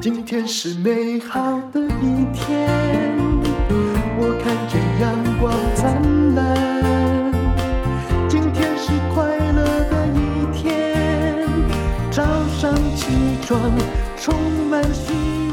今天是美好的一天，我看见阳光灿烂。今天是快乐的一天，早上起床充满希望。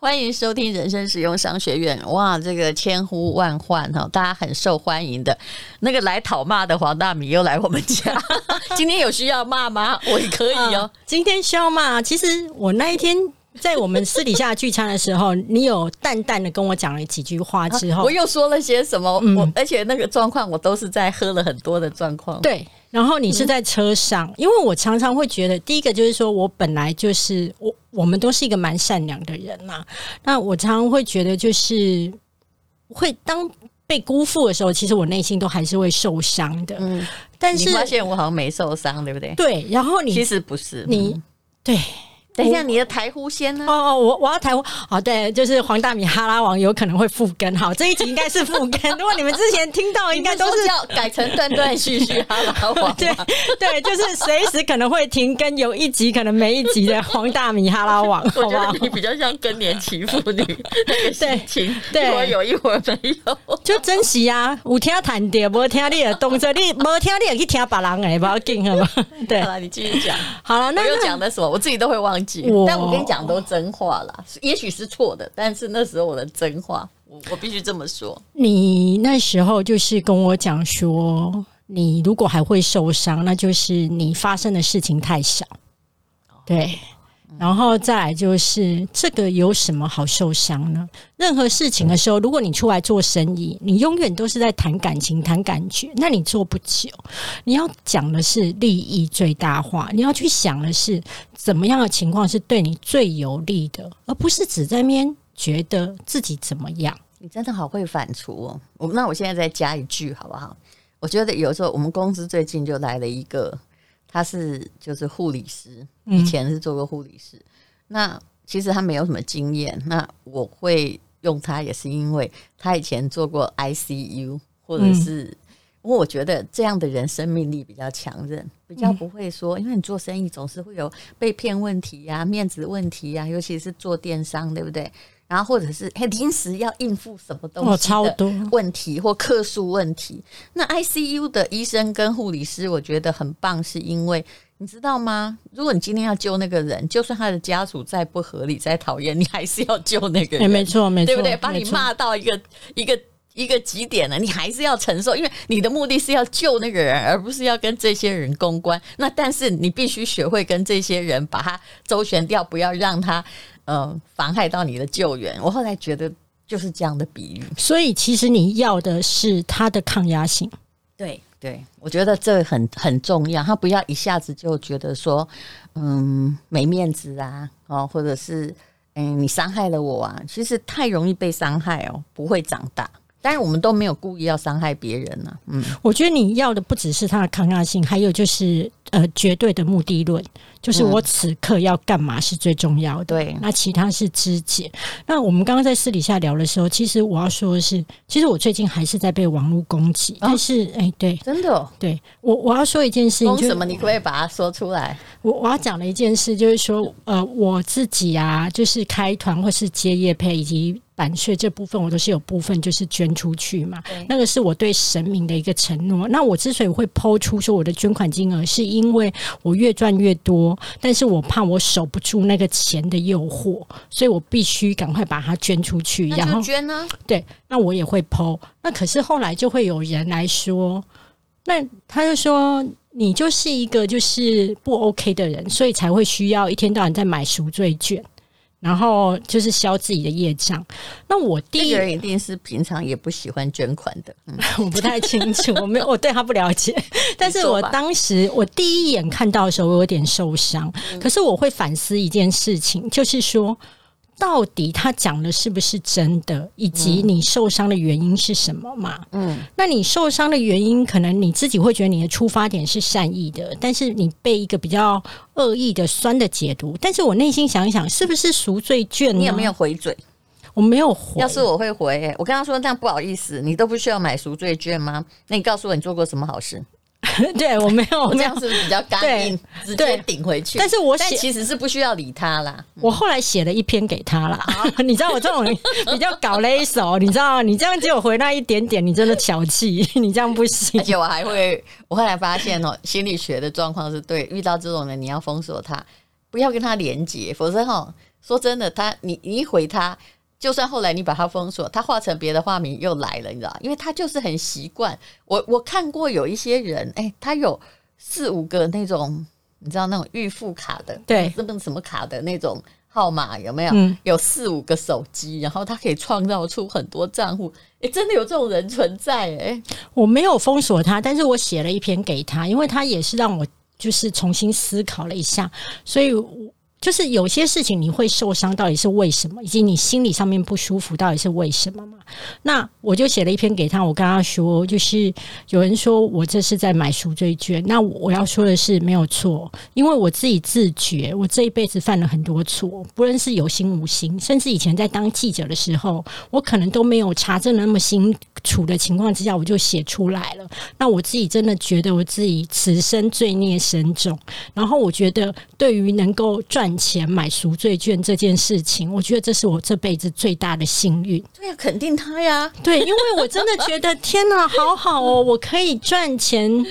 欢迎收听人生实用商学院。哇，这个千呼万唤哈，大家很受欢迎的。那个来讨骂的黄大米又来我们家，今天有需要骂吗？我也可以哦。今天需要骂，其实我那一天。在我们私底下聚餐的时候，你有淡淡的跟我讲了几句话之后，啊、我又说了些什么？嗯、我而且那个状况，我都是在喝了很多的状况。对，然后你是在车上，嗯、因为我常常会觉得，第一个就是说我本来就是我，我们都是一个蛮善良的人嘛。那我常常会觉得，就是会当被辜负的时候，其实我内心都还是会受伤的。嗯，但是你发现我好像没受伤，对不对？对，然后你其实不是你、嗯、对。等一下，你的台呼先呢？哦哦，我我要台呼。好，对，就是黄大米哈拉王有可能会复更。好，这一集应该是复更。如果你们之前听到，应该都是要改成断断续续哈拉王。对对，就是随时可能会停更，有一集可能没一集的黄大米哈拉王。好吧，你比较像更年期妇女那个心情，对，一会儿有一会儿没有，就珍惜啊。有听谈的，无听你的动作，你无听你也去听别人的，不要紧，好吗？对，好了，你继续讲。好了，那又讲的什么？我自己都会忘记。但我跟你讲都真话啦，也许是错的，但是那时候我的真话，我我必须这么说。你那时候就是跟我讲说，你如果还会受伤，那就是你发生的事情太少，对。然后再来就是这个有什么好受伤呢？任何事情的时候，如果你出来做生意，你永远都是在谈感情、谈感觉，那你做不久。你要讲的是利益最大化，你要去想的是怎么样的情况是对你最有利的，而不是只在那边觉得自己怎么样。你真的好会反刍哦！我那我现在再加一句好不好？我觉得有时候我们公司最近就来了一个。他是就是护理师，以前是做过护理师。嗯、那其实他没有什么经验。那我会用他，也是因为他以前做过 ICU，或者是、嗯、因为我觉得这样的人生命力比较强韧，比较不会说，因为你做生意总是会有被骗问题呀、啊、面子问题呀、啊，尤其是做电商，对不对？然后或者是临时要应付什么东西的问题或客诉问题，那 ICU 的医生跟护理师，我觉得很棒，是因为你知道吗？如果你今天要救那个人，就算他的家属再不合理、再讨厌，你还是要救那个人。没错，没错，对不对？把你骂到一个一个一个极点了，你还是要承受，因为你的目的是要救那个人，而不是要跟这些人公关。那但是你必须学会跟这些人把他周旋掉，不要让他。嗯，妨害到你的救援。我后来觉得就是这样的比喻，所以其实你要的是他的抗压性。对对，我觉得这很很重要。他不要一下子就觉得说，嗯，没面子啊，哦，或者是嗯，你伤害了我啊。其实太容易被伤害哦，不会长大。但是我们都没有故意要伤害别人呢、啊。嗯，我觉得你要的不只是他的抗压性，还有就是呃绝对的目的论，就是我此刻要干嘛是最重要的。对、嗯，那其他是肢解。那我们刚刚在私底下聊的时候，其实我要说的是，其实我最近还是在被网络攻击。但是，哎、欸，对，真的、哦，对我我要说一件事情，攻什么？你可不可以把它说出来？我我要讲的一件事就是说，呃，我自己啊，就是开团或是接业配以及。版税这部分我都是有部分就是捐出去嘛，那个是我对神明的一个承诺。那我之所以会抛出说我的捐款金额，是因为我越赚越多，但是我怕我守不住那个钱的诱惑，所以我必须赶快把它捐出去。然后捐呢？对，那我也会抛。那可是后来就会有人来说，那他就说你就是一个就是不 OK 的人，所以才会需要一天到晚在买赎罪券。然后就是消自己的业障。那我第一个人一定是平常也不喜欢捐款的，嗯、我不太清楚，我没有，我对他不了解。但是我当时我第一眼看到的时候，我有点受伤。嗯、可是我会反思一件事情，就是说。到底他讲的是不是真的，以及你受伤的原因是什么嘛？嗯，那你受伤的原因，可能你自己会觉得你的出发点是善意的，但是你被一个比较恶意的酸的解读。但是我内心想一想，是不是赎罪券？你有没有回嘴？我没有回。要是我会回，我跟他说这样不好意思，你都不需要买赎罪券吗？那你告诉我你做过什么好事？对我没有，我这样是不是比较干硬，直接顶回去？但是我写其实是不需要理他啦。我后来写了一篇给他啦。你知道我这种比较搞勒手，你知道你这样只有回那一点点，你真的小气，你这样不行。而且我还会，我后来发现哦，心理学的状况是对，遇到这种人你要封锁他，不要跟他连接，否则哈，说真的，他你你一回他。就算后来你把它封锁，他化成别的化名又来了，你知道？因为他就是很习惯。我我看过有一些人，哎、欸，他有四五个那种，你知道那种预付卡的，对，什么什么卡的那种号码有没有？嗯、有四五个手机，然后他可以创造出很多账户。哎、欸，真的有这种人存在、欸？哎，我没有封锁他，但是我写了一篇给他，因为他也是让我就是重新思考了一下，所以。就是有些事情你会受伤，到底是为什么？以及你心理上面不舒服，到底是为什么嘛？那我就写了一篇给他，我跟他说，就是有人说我这是在买赎罪券，那我要说的是没有错，因为我自己自觉，我这一辈子犯了很多错，不论是有心无心，甚至以前在当记者的时候，我可能都没有查证的那么清楚的情况之下，我就写出来了。那我自己真的觉得我自己此生罪孽深重，然后我觉得对于能够赚。钱买赎罪券这件事情，我觉得这是我这辈子最大的幸运。对呀，肯定他呀。对，因为我真的觉得天哪，好好哦，我可以赚钱，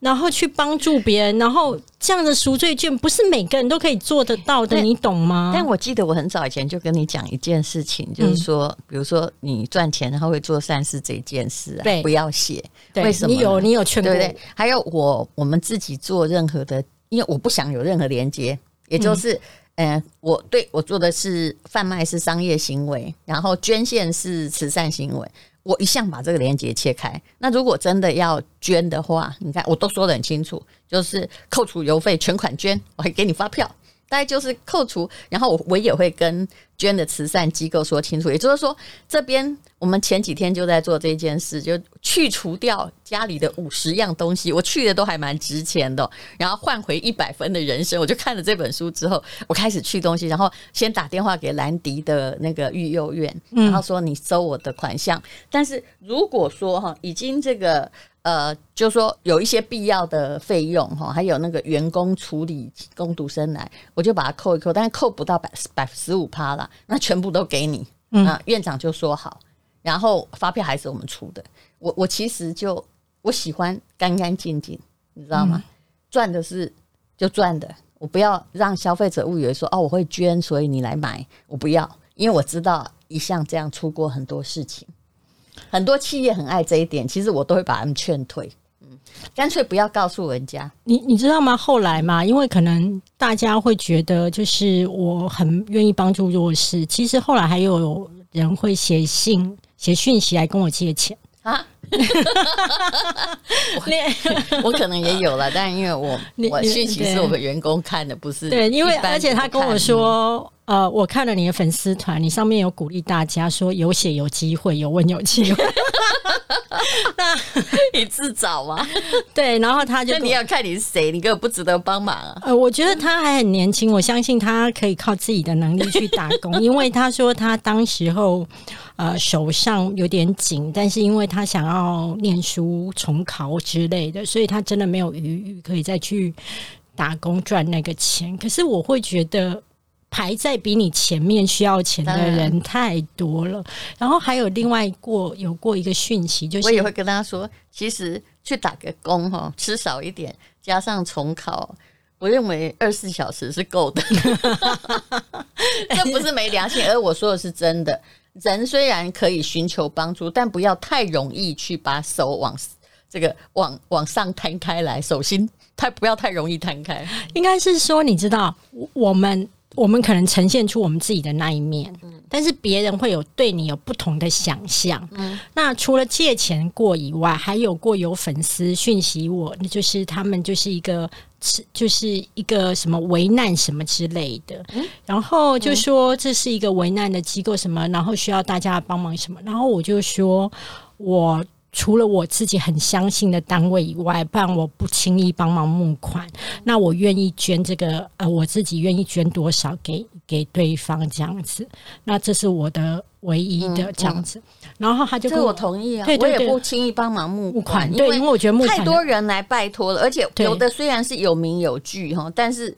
然后去帮助别人，然后这样的赎罪券不是每个人都可以做得到的，你懂吗？但我记得我很早以前就跟你讲一件事情，就是说，嗯、比如说你赚钱然后会做善事这件事啊，对，不要写。对为什么？你有你有劝过对不对？还有我我们自己做任何的，因为我不想有任何连接，也就是。嗯嗯，我对我做的是贩卖是商业行为，然后捐献是慈善行为。我一向把这个连接切开。那如果真的要捐的话，你看我都说的很清楚，就是扣除邮费，全款捐，我还给你发票。大概就是扣除，然后我我也会跟捐的慈善机构说清楚，也就是说，这边我们前几天就在做这件事，就去除掉家里的五十样东西，我去的都还蛮值钱的，然后换回 一百分的人生。我就看了这本书之后，我开始去东西，然后先打电话给兰迪的那个育幼院，然后说你收我的款项，嗯、但是如果说哈已经这个。呃，就说有一些必要的费用哈，还有那个员工处理工读生来，我就把它扣一扣，但是扣不到百百十五趴了，那全部都给你。嗯，院长就说好，然后发票还是我们出的。我我其实就我喜欢干干净净，你知道吗？赚、嗯、的是就赚的，我不要让消费者误以为说哦我会捐，所以你来买，我不要，因为我知道一向这样出过很多事情。很多企业很爱这一点，其实我都会把他们劝退，嗯，干脆不要告诉人家。你你知道吗？后来嘛，因为可能大家会觉得，就是我很愿意帮助弱势。其实后来还有人会写信、写讯息来跟我借钱啊。我 我可能也有了，但因为我 我讯息是我们员工看的，不是对，因为而且他跟我说。呃，我看了你的粉丝团，你上面有鼓励大家说有写有机会，有问有机会。那你自找吗？对，然后他就，那你要看你是谁，你根本不值得帮忙啊。呃，我觉得他还很年轻，我相信他可以靠自己的能力去打工，因为他说他当时候呃手上有点紧，但是因为他想要念书重考之类的，所以他真的没有余裕可以再去打工赚那个钱。可是我会觉得。排在比你前面需要钱的人 太多了，然后还有另外过有过一个讯息，就是我也会跟他说，其实去打个工哈，吃少一点，加上重考，我认为二十四小时是够的。这不是没良心，而我说的是真的。人虽然可以寻求帮助，但不要太容易去把手往这个往往上摊开来，手心太不要太容易摊开。应该是说，你知道我们。我们可能呈现出我们自己的那一面，嗯，但是别人会有对你有不同的想象。嗯，那除了借钱过以外，还有过有粉丝讯息我，那就是他们就是一个就是一个什么危难什么之类的，嗯，然后就说这是一个危难的机构什么，然后需要大家帮忙什么，然后我就说我。除了我自己很相信的单位以外，不然我不轻易帮忙募款。那我愿意捐这个，呃，我自己愿意捐多少给给对方这样子。那这是我的唯一的这样子。然后他就跟我，我同意啊，对对对，我也不轻易帮忙募款，对，因为我觉得募款太多人来拜托了，而且有的虽然是有名有据哈，但是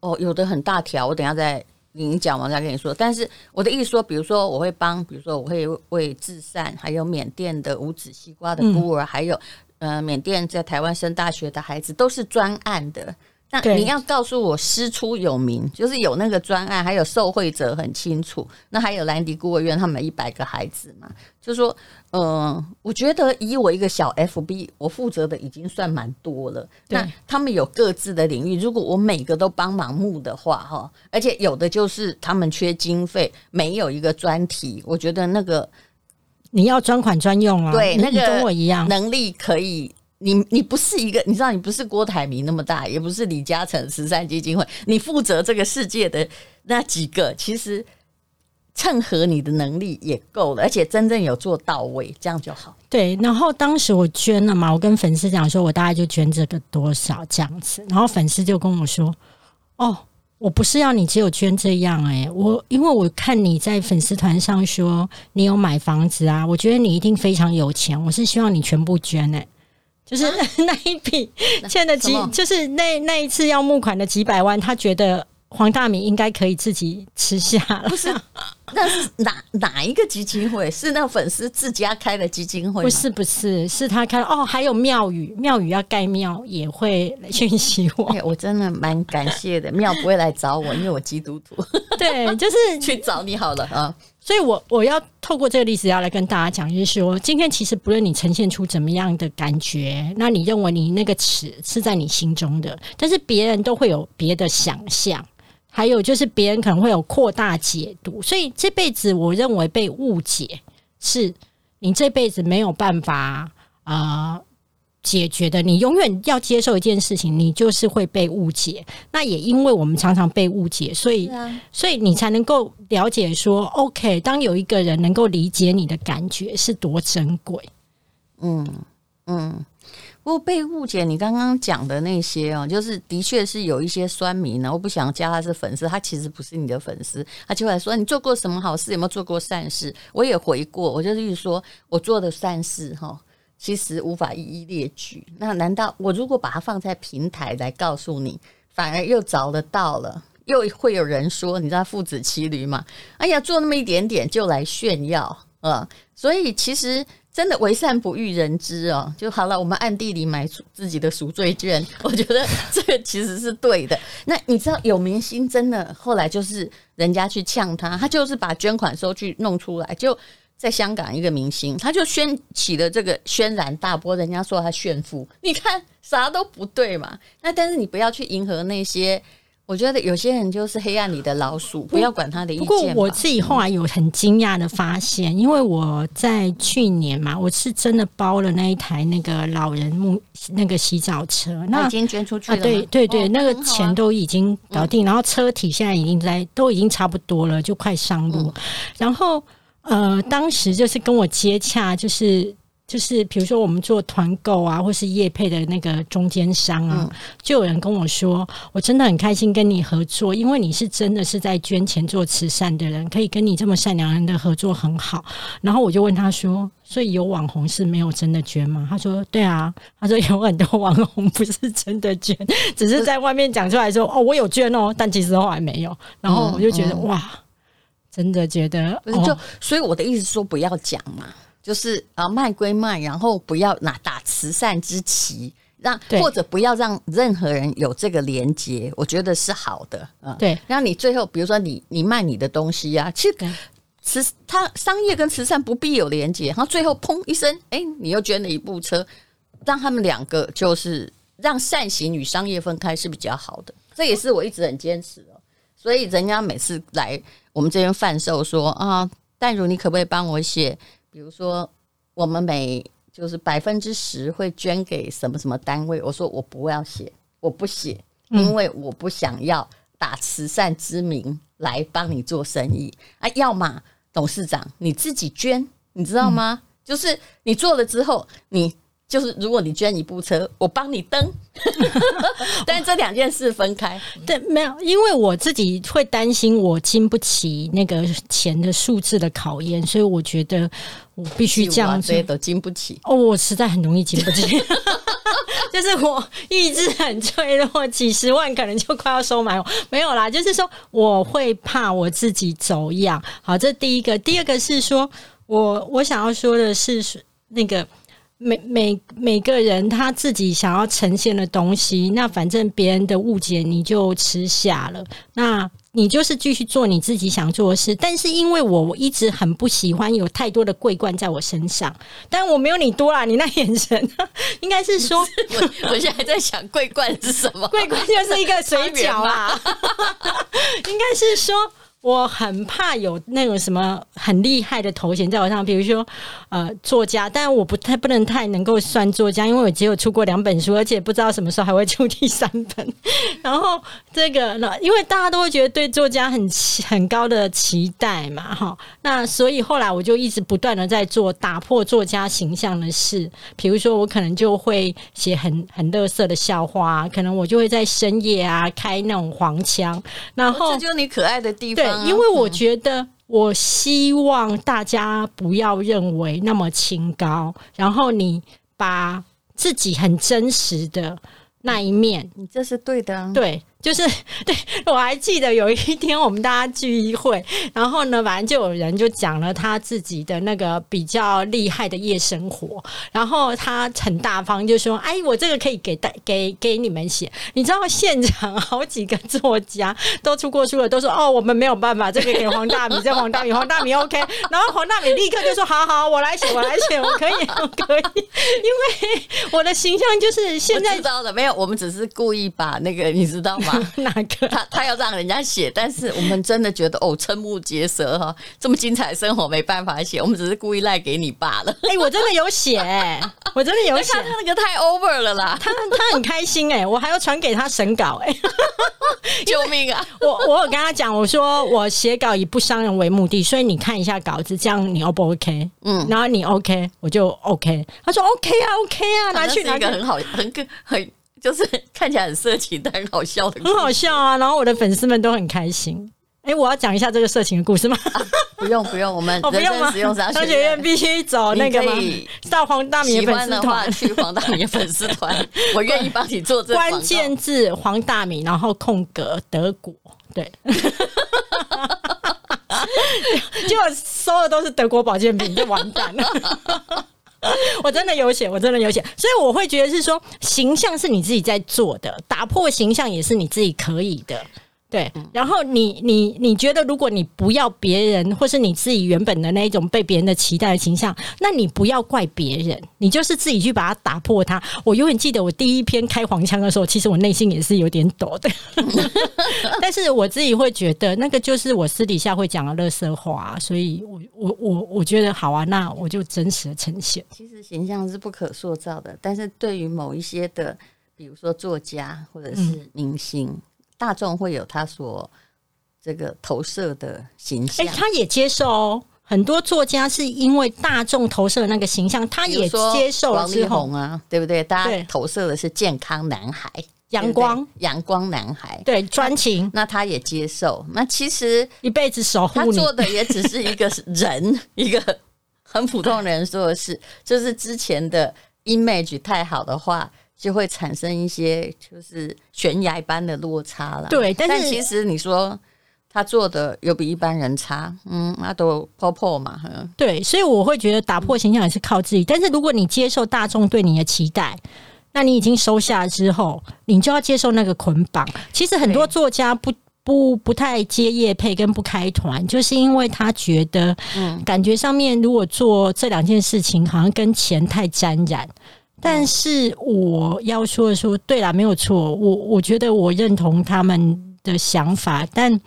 哦，有的很大条，我等下再你讲完再跟你说。但是我的意思说，比如说我会帮，比如说我会为至善，还有缅甸的无籽西瓜的孤儿，嗯、还有呃缅甸在台湾升大学的孩子，都是专案的。那你要告诉我师出有名，就是有那个专案，还有受惠者很清楚。那还有兰迪孤儿院，他们一百个孩子嘛，就是说，嗯、呃，我觉得以我一个小 FB，我负责的已经算蛮多了。那他们有各自的领域，如果我每个都帮忙募的话，哈，而且有的就是他们缺经费，没有一个专题，我觉得那个你要专款专用啊，对，那个跟我一样，能力可以。你你不是一个，你知道你不是郭台铭那么大，也不是李嘉诚慈善基金会，你负责这个世界的那几个，其实称合你的能力也够了，而且真正有做到位，这样就好。对，然后当时我捐了嘛，我跟粉丝讲说，我大概就捐这个多少这样子，然后粉丝就跟我说，哦，我不是要你只有捐这样诶、我因为我看你在粉丝团上说你有买房子啊，我觉得你一定非常有钱，我是希望你全部捐诶、就是 那一笔欠的几，就是那那一次要募款的几百万，他觉得黄大米应该可以自己吃下了。不是，那是哪哪一个基金会？是那粉丝自家开的基金会？不是，不是，是他开哦。还有庙宇，庙宇要盖庙也会讯息我。我真的蛮感谢的，庙不会来找我，因为我基督徒。对，就是去找你好了啊。所以我，我要透过这个例子要来跟大家讲，就是说，今天其实不论你呈现出怎么样的感觉，那你认为你那个尺是在你心中的，但是别人都会有别的想象，还有就是别人可能会有扩大解读，所以这辈子我认为被误解是你这辈子没有办法啊。解决的，你永远要接受一件事情，你就是会被误解。那也因为我们常常被误解，所以，啊、所以你才能够了解说，OK，当有一个人能够理解你的感觉是多珍贵。嗯嗯，不过被误解，你刚刚讲的那些哦，就是的确是有一些酸民呢，我不想加他是粉丝，他其实不是你的粉丝，他就来说你做过什么好事，有没有做过善事？我也回过，我就是说我做的善事哈。其实无法一一列举。那难道我如果把它放在平台来告诉你，反而又找得到了，又会有人说你知道父子骑驴嘛？哎呀，做那么一点点就来炫耀啊！所以其实真的为善不欲人知哦，就好了。我们暗地里买自己的赎罪券，我觉得这个其实是对的。那你知道有明星真的后来就是人家去呛他，他就是把捐款收据弄出来就。在香港，一个明星他就掀起了这个轩然大波，人家说他炫富，你看啥都不对嘛。那但是你不要去迎合那些，我觉得有些人就是黑暗里的老鼠，不要管他的意见。不过我自己后来有很惊讶的发现，因为我在去年嘛，我是真的包了那一台那个老人木那个洗澡车，那已经捐出去了。对对对，那个钱都已经搞定，然后车体现在已经在都已经差不多了，就快上路，然后。呃，当时就是跟我接洽，就是就是，比如说我们做团购啊，或是业配的那个中间商啊，嗯、就有人跟我说，我真的很开心跟你合作，因为你是真的是在捐钱做慈善的人，可以跟你这么善良人的合作很好。然后我就问他说，所以有网红是没有真的捐吗？他说，对啊，他说有很多网红不是真的捐，只是在外面讲出来说，哦，我有捐哦，但其实后来没有。然后我就觉得，嗯嗯、哇。真的觉得，就所以我的意思说，不要讲嘛，就是啊，卖归卖，然后不要拿打慈善之旗，让对或者不要让任何人有这个连接，我觉得是好的啊。对，然后你最后比如说你你卖你的东西啊，其实慈他商业跟慈善不必有连接，然后最后砰一声，哎，你又捐了一部车，让他们两个就是让善行与商业分开是比较好的，这也是我一直很坚持的。所以人家每次来我们这边贩售说啊，淡如你可不可以帮我写？比如说我们每就是百分之十会捐给什么什么单位？我说我不要写，我不写，因为我不想要打慈善之名来帮你做生意啊。要么董事长你自己捐，你知道吗？就是你做了之后，你就是如果你捐一部车，我帮你登，但是这两件事分开。对，没有，因为我自己会担心我经不起那个钱的数字的考验，所以我觉得我必须这样子。都经不起哦，我实在很容易经不起，就是我意志很脆弱，几十万可能就快要收买我。没有啦，就是说我会怕我自己走样。好，这第一个，第二个是说我我想要说的是那个。每每每个人他自己想要呈现的东西，那反正别人的误解你就吃下了，那你就是继续做你自己想做的事。但是因为我我一直很不喜欢有太多的桂冠在我身上，但我没有你多啦，你那眼神 应该是说，我我现在在想桂冠是什么？桂冠就是一个水饺啦，应该是说。我很怕有那种什么很厉害的头衔在我上，比如说呃作家，但我不太不能太能够算作家，因为我只有出过两本书，而且不知道什么时候还会出第三本。然后这个呢，因为大家都会觉得对作家很很高的期待嘛，哈，那所以后来我就一直不断的在做打破作家形象的事，比如说我可能就会写很 很乐色的笑话，可能我就会在深夜啊开那种黄腔，然后这就是你可爱的地方。因为我觉得，我希望大家不要认为那么清高，然后你把自己很真实的那一面，你这是对的啊，对。就是 对，我还记得有一天我们大家聚一会，然后呢，反正就有人就讲了他自己的那个比较厉害的夜生活，然后他很大方就说：“哎，我这个可以给带给给你们写。”你知道现场 好几个作家都出过书了，都说：“哦，我们没有办法，这个给黄大米，这黄大米，黄大米 OK。”然后黄大米立刻就说：“好好，我来写，我来写，我可以，我可以。”因为我的形象就是现在知道的没有，我们只是故意把那个你知道吗？哪个？他他要让人家写，但是我们真的觉得哦，瞠目结舌哈，这么精彩的生活没办法写，我们只是故意赖给你罢了。哎、欸，我真的有写、欸，我真的有写，他那个太 over 了啦，他他很开心哎、欸，我还要传给他审稿哎、欸，救命啊！我我有跟他讲，我说我写稿以不伤人为目的，所以你看一下稿子，这样你 O 不 OK？嗯，然后你 OK，我就 OK。他说 OK 啊，OK 啊，拿去拿一个很好，很很。就是 看起来很色情，但很好笑的，很好笑啊！然后我的粉丝们都很开心。哎、欸，我要讲一下这个色情的故事吗？啊、不用不用，我们 不用吗？商学院必须走那个吗？到黄大米的粉丝团去黄大米粉丝团，我愿意帮你做这个关键字黄大米，然后空格德国，对，结果收的都是德国保健品，就完蛋了。我真的有写，我真的有写，所以我会觉得是说，形象是你自己在做的，打破形象也是你自己可以的。对，然后你你你觉得，如果你不要别人，或是你自己原本的那一种被别人的期待的形象，那你不要怪别人，你就是自己去把它打破它。我永远记得我第一篇开黄腔的时候，其实我内心也是有点抖的，但是我自己会觉得那个就是我私底下会讲的乐色话，所以我我我我觉得好啊，那我就真实的呈现。其实形象是不可塑造的，但是对于某一些的，比如说作家或者是明星。嗯大众会有他所这个投射的形象，哎、欸，他也接受哦。很多作家是因为大众投射的那个形象，他也接受了之后。王力宏啊，对不对？大家投射的是健康男孩、阳光、阳光男孩，对，专情。那他也接受。那其实一辈子守护，他做的也只是一个人，一个很普通人做的事。就是之前的 image 太好的话。就会产生一些就是悬崖般的落差了。对，但是但其实你说他做的有比一般人差，嗯，那都破破嘛。对，所以我会觉得打破形象也是靠自己。但是如果你接受大众对你的期待，那你已经收下之后，你就要接受那个捆绑。其实很多作家不不不太接业配跟不开团，就是因为他觉得，嗯，感觉上面如果做这两件事情，好像跟钱太沾染。但是我要说的说，对啦，没有错。我我觉得我认同他们的想法，但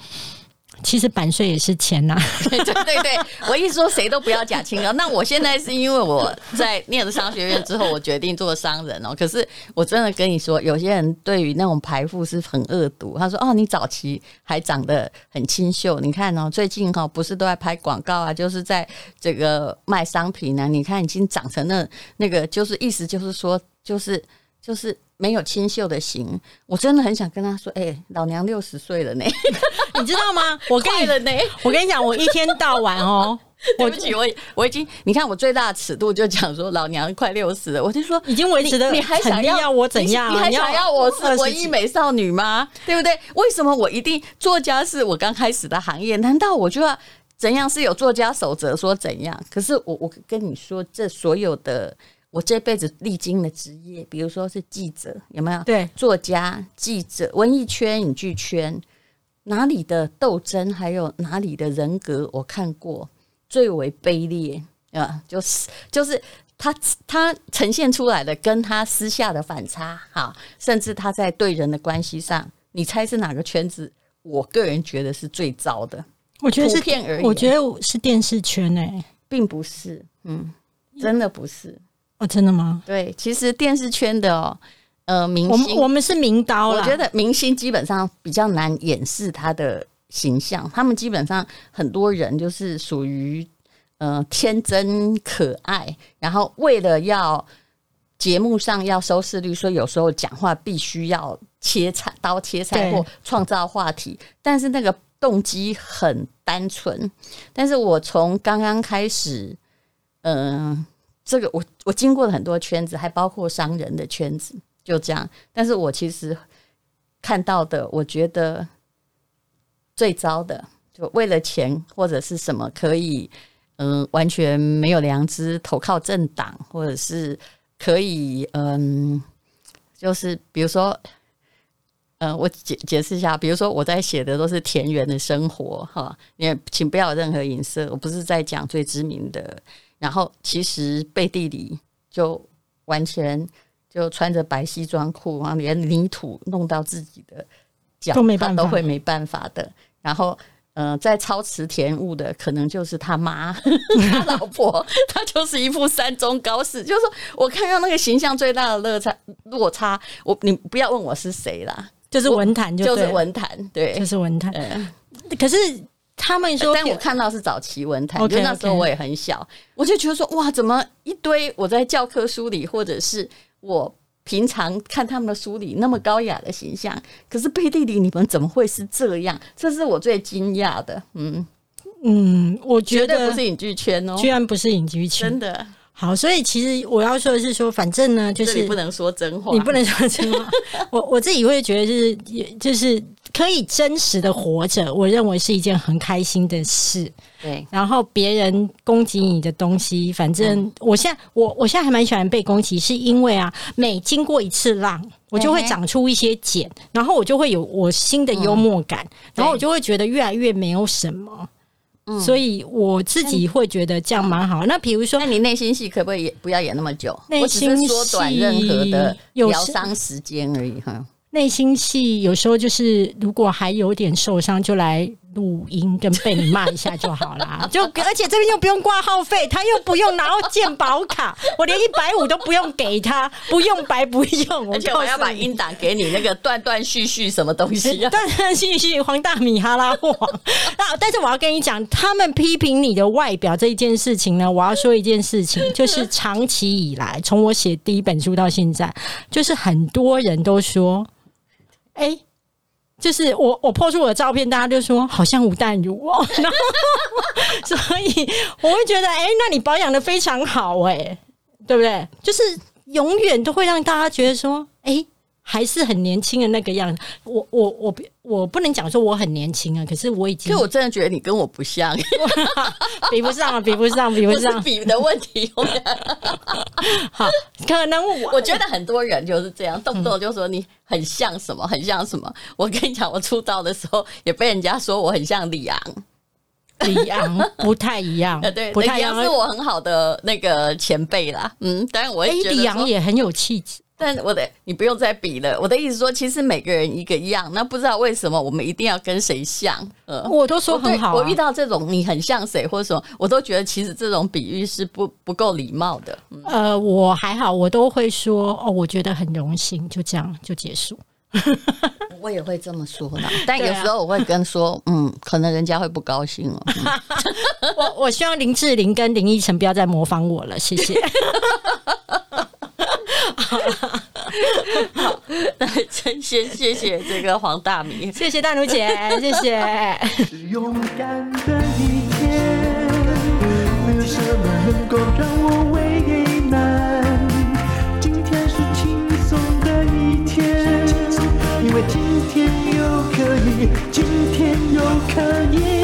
其实版税也是钱呐、啊。对对对，我一说谁都不要假清高。那我现在是因为我在念了商学院之后，我决定做商人哦。可是我真的跟你说，有些人对于那种排富是很恶毒。他说：“哦，你早期还长得很清秀，你看哦，最近哈不是都在拍广告啊，就是在这个卖商品呢、你看已经长成那那个，就是意思就是说，就是就是。”没有清秀的型，我真的很想跟他说：“哎、欸，老娘六十岁了呢，你知道吗？我跟你了呢，我跟你讲，我一天到晚哦，对不起，我我已经，你看我最大的尺度就讲说，老娘快六十了，我就说已经维持的，你还想要，我怎样？你，你还想要我是文艺美少女吗？对不对？为什么我一定作家是我刚开始的行业？难道我就要怎样？是有作家守则说怎样？可是我我跟你说，这所有的。我这辈子历经的职业，比如说是记者，有没有？对，作家、记者、文艺圈、影剧圈，哪里的斗争，还有哪里的人格，我看过最为卑劣啊，就是就是他他呈现出来的，跟他私下的反差，哈，甚至他在对人的关系上，你猜是哪个圈子？我个人觉得是最糟的。我觉得是片而已，我觉得是电视圈诶、欸，并不是，嗯，真的不是。哦，真的吗？对，其实电视圈的哦，呃，明星，我们我们是明刀啦。我觉得明星基本上比较难掩饰他的形象，他们基本上很多人就是属于呃天真可爱，然后为了要节目上要收视率，所以有时候讲话必须要切菜刀切菜或创造话题，但是那个动机很单纯。但是我从刚刚开始，嗯、呃。这个我我经过了很多圈子，还包括商人的圈子，就这样。但是我其实看到的，我觉得最糟的，就为了钱或者是什么可以，嗯、完全没有良知，投靠政党，或者是可以，嗯、就是比如说，嗯、我解解释一下，比如说我在写的都是田园的生活，哈，也请不要有任何影射，我不是在讲最知名的。然后其实背地里就完全就穿着白西装裤，然后连泥土弄到自己的脚都没办法，都会没办法的。然后，呃，在操持田务的可能就是他妈、他老婆，他就是一副山中高士。就是说我看到那个形象最大的落差，落差，我你不要问我是谁啦，就是文坛，就是文坛，对，就是文坛。嗯，可是。他们说，但我看到是早期文坛，因为那时候我也很小，我就觉得说，哇，怎么一堆我在教科书里，或者是我平常看他们的书里那么高雅的形象，可是背地里你们怎么会是这样？这是我最惊讶的。嗯嗯，我觉得不是影剧圈哦，居然不是影剧圈，真的。好，所以其实我要说的是说，反正呢，就是你不能说真话，你不能说真话。我我自己会觉得，就是也就是。可以真实的活着，我认为是一件很开心的事。对，然后别人攻击你的东西，反正我现在我我现在还蛮喜欢被攻击，是因为啊，每经过一次浪，我就会长出一些茧，然后我就会有我新的幽默感，然后我就会觉得越来越没有什么。所以我自己会觉得这样蛮好。那比如说，那你内心戏可不可以也不要演那么久？内心戏缩短任何的疗伤时间而已哈。内心戏有时候就是，如果还有点受伤，就来录音跟被你骂一下就好啦。就而且这边又不用挂号费，他又不用拿到健保卡，我连一百五都不用给他，不用白不用。而且我要把音档给你，那个断断续续什么东西啊？断断续续黄大米哈拉货。那但是我要跟你讲，他们批评你的外表这一件事情呢，我要说一件事情，就是长期以来，从我写第一本书到现在，就是很多人都说。哎、就是我我破出我的照片，大家就说好像吴淡如哦，然后 所以我会觉得，哎、那你保养的非常好，哎，对不对？就是永远都会让大家觉得说，哎、还是很年轻的那个样子，我我我我不能讲说我很年轻啊，可是我已经，就我真的觉得你跟我不像，比不上，比不上，比不上，比的问题。好，可能我 我觉得很多人就是这样，动不动就说你很像什么，很像什么。我跟你讲，我出道的时候也被人家说我很像李昂，李昂不太一样，对，不太一样，是我很好的那个前辈啦。嗯，当然我也觉得李昂也很有气质。但我的你不用再比了。我的意思说，其实每个人一个样，那不知道为什么我们一定要跟谁像？呃，我都说很好啊。我遇到这种你很像谁或者什么，我都觉得其实这种比喻是不不够礼貌的。呃，我还好，我都会说哦，我觉得很荣幸，就这样就结束。我也会这么说的，但有时候我会跟说，啊、嗯，可能人家会不高兴哦。嗯、我我希望林志玲跟林依晨不要再模仿我了，谢谢。好，那真先谢谢这个黄大米，谢谢大奴姐，谢谢。是勇敢的一天，没有什么能够让我为难。今天是轻松的一天，因为今天又可以。